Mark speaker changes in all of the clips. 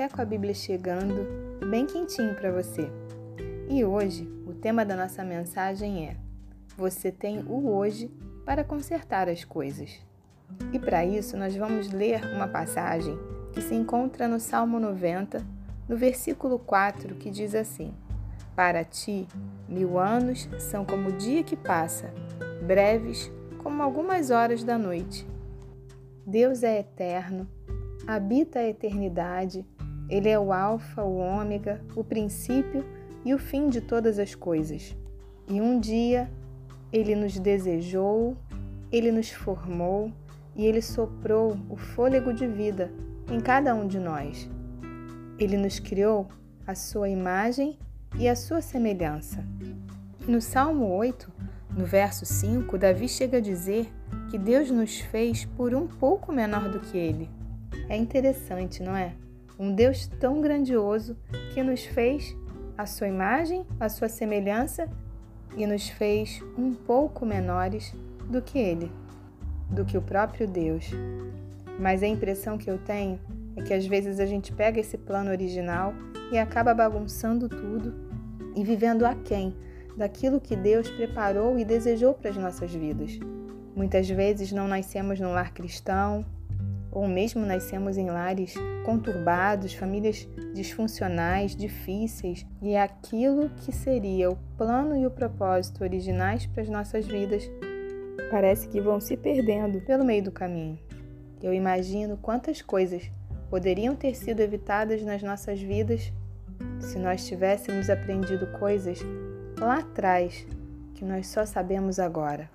Speaker 1: café com a Bíblia chegando, bem quentinho para você. E hoje, o tema da nossa mensagem é: Você tem o hoje para consertar as coisas. E para isso, nós vamos ler uma passagem que se encontra no Salmo 90, no versículo 4, que diz assim: Para ti, mil anos são como o dia que passa, breves como algumas horas da noite. Deus é eterno habita a eternidade, ele é o Alfa, o Ômega, o princípio e o fim de todas as coisas. E um dia ele nos desejou, ele nos formou e ele soprou o fôlego de vida em cada um de nós. Ele nos criou a sua imagem e a sua semelhança. No Salmo 8, no verso 5, Davi chega a dizer que Deus nos fez por um pouco menor do que ele. É interessante, não é? Um Deus tão grandioso que nos fez a sua imagem, a sua semelhança e nos fez um pouco menores do que Ele, do que o próprio Deus. Mas a impressão que eu tenho é que às vezes a gente pega esse plano original e acaba bagunçando tudo e vivendo aquém daquilo que Deus preparou e desejou para as nossas vidas. Muitas vezes não nascemos num lar cristão, ou mesmo nascemos em lares conturbados, famílias disfuncionais, difíceis, e é aquilo que seria o plano e o propósito originais para as nossas vidas parece que vão se perdendo pelo meio do caminho. Eu imagino quantas coisas poderiam ter sido evitadas nas nossas vidas se nós tivéssemos aprendido coisas lá atrás que nós só sabemos agora.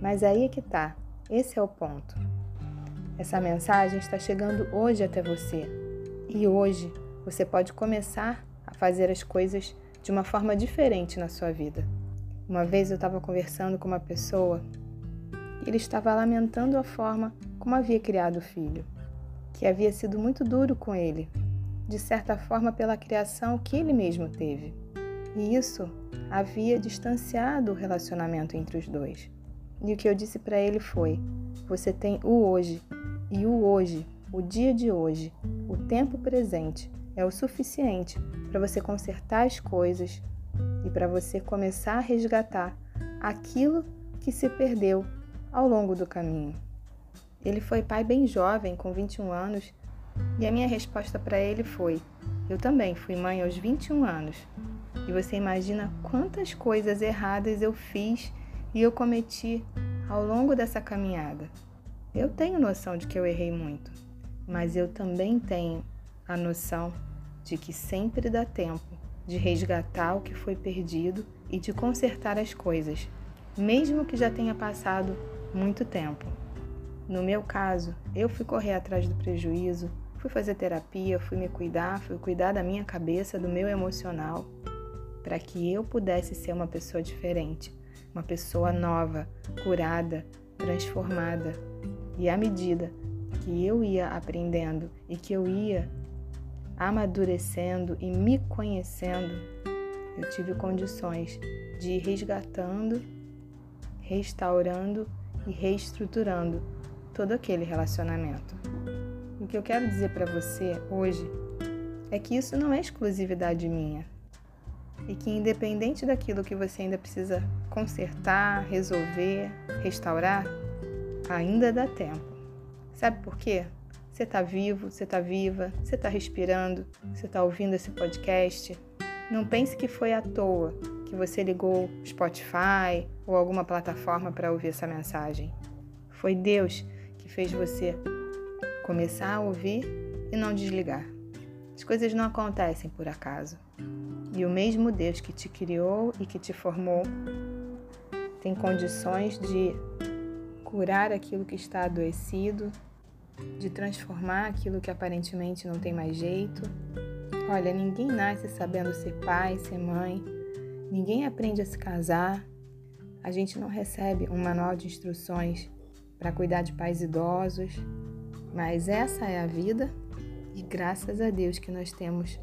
Speaker 1: Mas aí é que tá, esse é o ponto. Essa mensagem está chegando hoje até você. E hoje você pode começar a fazer as coisas de uma forma diferente na sua vida. Uma vez eu estava conversando com uma pessoa e ele estava lamentando a forma como havia criado o filho, que havia sido muito duro com ele, de certa forma pela criação que ele mesmo teve. E isso havia distanciado o relacionamento entre os dois. E o que eu disse para ele foi: você tem o hoje e o hoje, o dia de hoje, o tempo presente é o suficiente para você consertar as coisas e para você começar a resgatar aquilo que se perdeu ao longo do caminho. Ele foi pai bem jovem, com 21 anos, e a minha resposta para ele foi: Eu também fui mãe aos 21 anos. E você imagina quantas coisas erradas eu fiz e eu cometi ao longo dessa caminhada. Eu tenho noção de que eu errei muito, mas eu também tenho a noção de que sempre dá tempo de resgatar o que foi perdido e de consertar as coisas, mesmo que já tenha passado muito tempo. No meu caso, eu fui correr atrás do prejuízo, fui fazer terapia, fui me cuidar, fui cuidar da minha cabeça, do meu emocional, para que eu pudesse ser uma pessoa diferente, uma pessoa nova, curada, transformada, e à medida que eu ia aprendendo e que eu ia amadurecendo e me conhecendo, eu tive condições de ir resgatando, restaurando e reestruturando todo aquele relacionamento. O que eu quero dizer para você hoje é que isso não é exclusividade minha. E que, independente daquilo que você ainda precisa consertar, resolver, restaurar, ainda dá tempo. Sabe por quê? Você está vivo, você está viva, você está respirando, você está ouvindo esse podcast. Não pense que foi à toa que você ligou Spotify ou alguma plataforma para ouvir essa mensagem. Foi Deus que fez você começar a ouvir e não desligar. As coisas não acontecem por acaso. E o mesmo Deus que te criou e que te formou tem condições de curar aquilo que está adoecido, de transformar aquilo que aparentemente não tem mais jeito. Olha, ninguém nasce sabendo ser pai, ser mãe, ninguém aprende a se casar. A gente não recebe um manual de instruções para cuidar de pais idosos, mas essa é a vida e graças a Deus que nós temos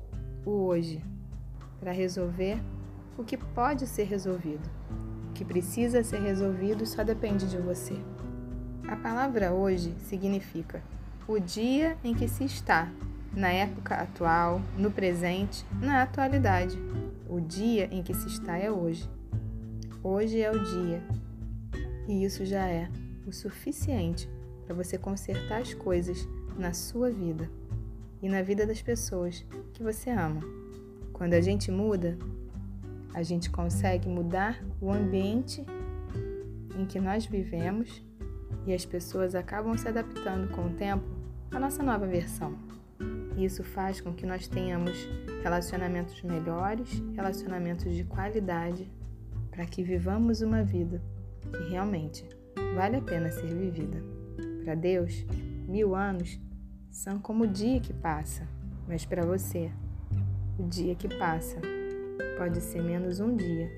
Speaker 1: o hoje para resolver o que pode ser resolvido. O que precisa ser resolvido só depende de você. A palavra hoje significa o dia em que se está, na época atual, no presente, na atualidade. O dia em que se está é hoje. Hoje é o dia. E isso já é o suficiente para você consertar as coisas na sua vida e na vida das pessoas que você ama. Quando a gente muda, a gente consegue mudar o ambiente em que nós vivemos e as pessoas acabam se adaptando com o tempo à nossa nova versão. Isso faz com que nós tenhamos relacionamentos melhores, relacionamentos de qualidade, para que vivamos uma vida que realmente vale a pena ser vivida. Para Deus, mil anos são como o dia que passa, mas para você, o dia que passa pode ser menos um dia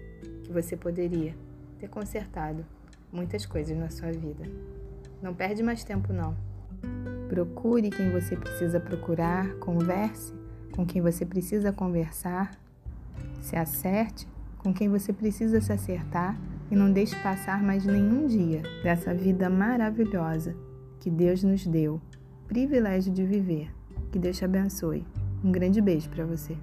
Speaker 1: que você poderia ter consertado muitas coisas na sua vida. Não perde mais tempo não. Procure quem você precisa procurar, converse com quem você precisa conversar, se acerte com quem você precisa se acertar e não deixe passar mais nenhum dia dessa vida maravilhosa que Deus nos deu, privilégio de viver. Que Deus te abençoe. Um grande beijo para você.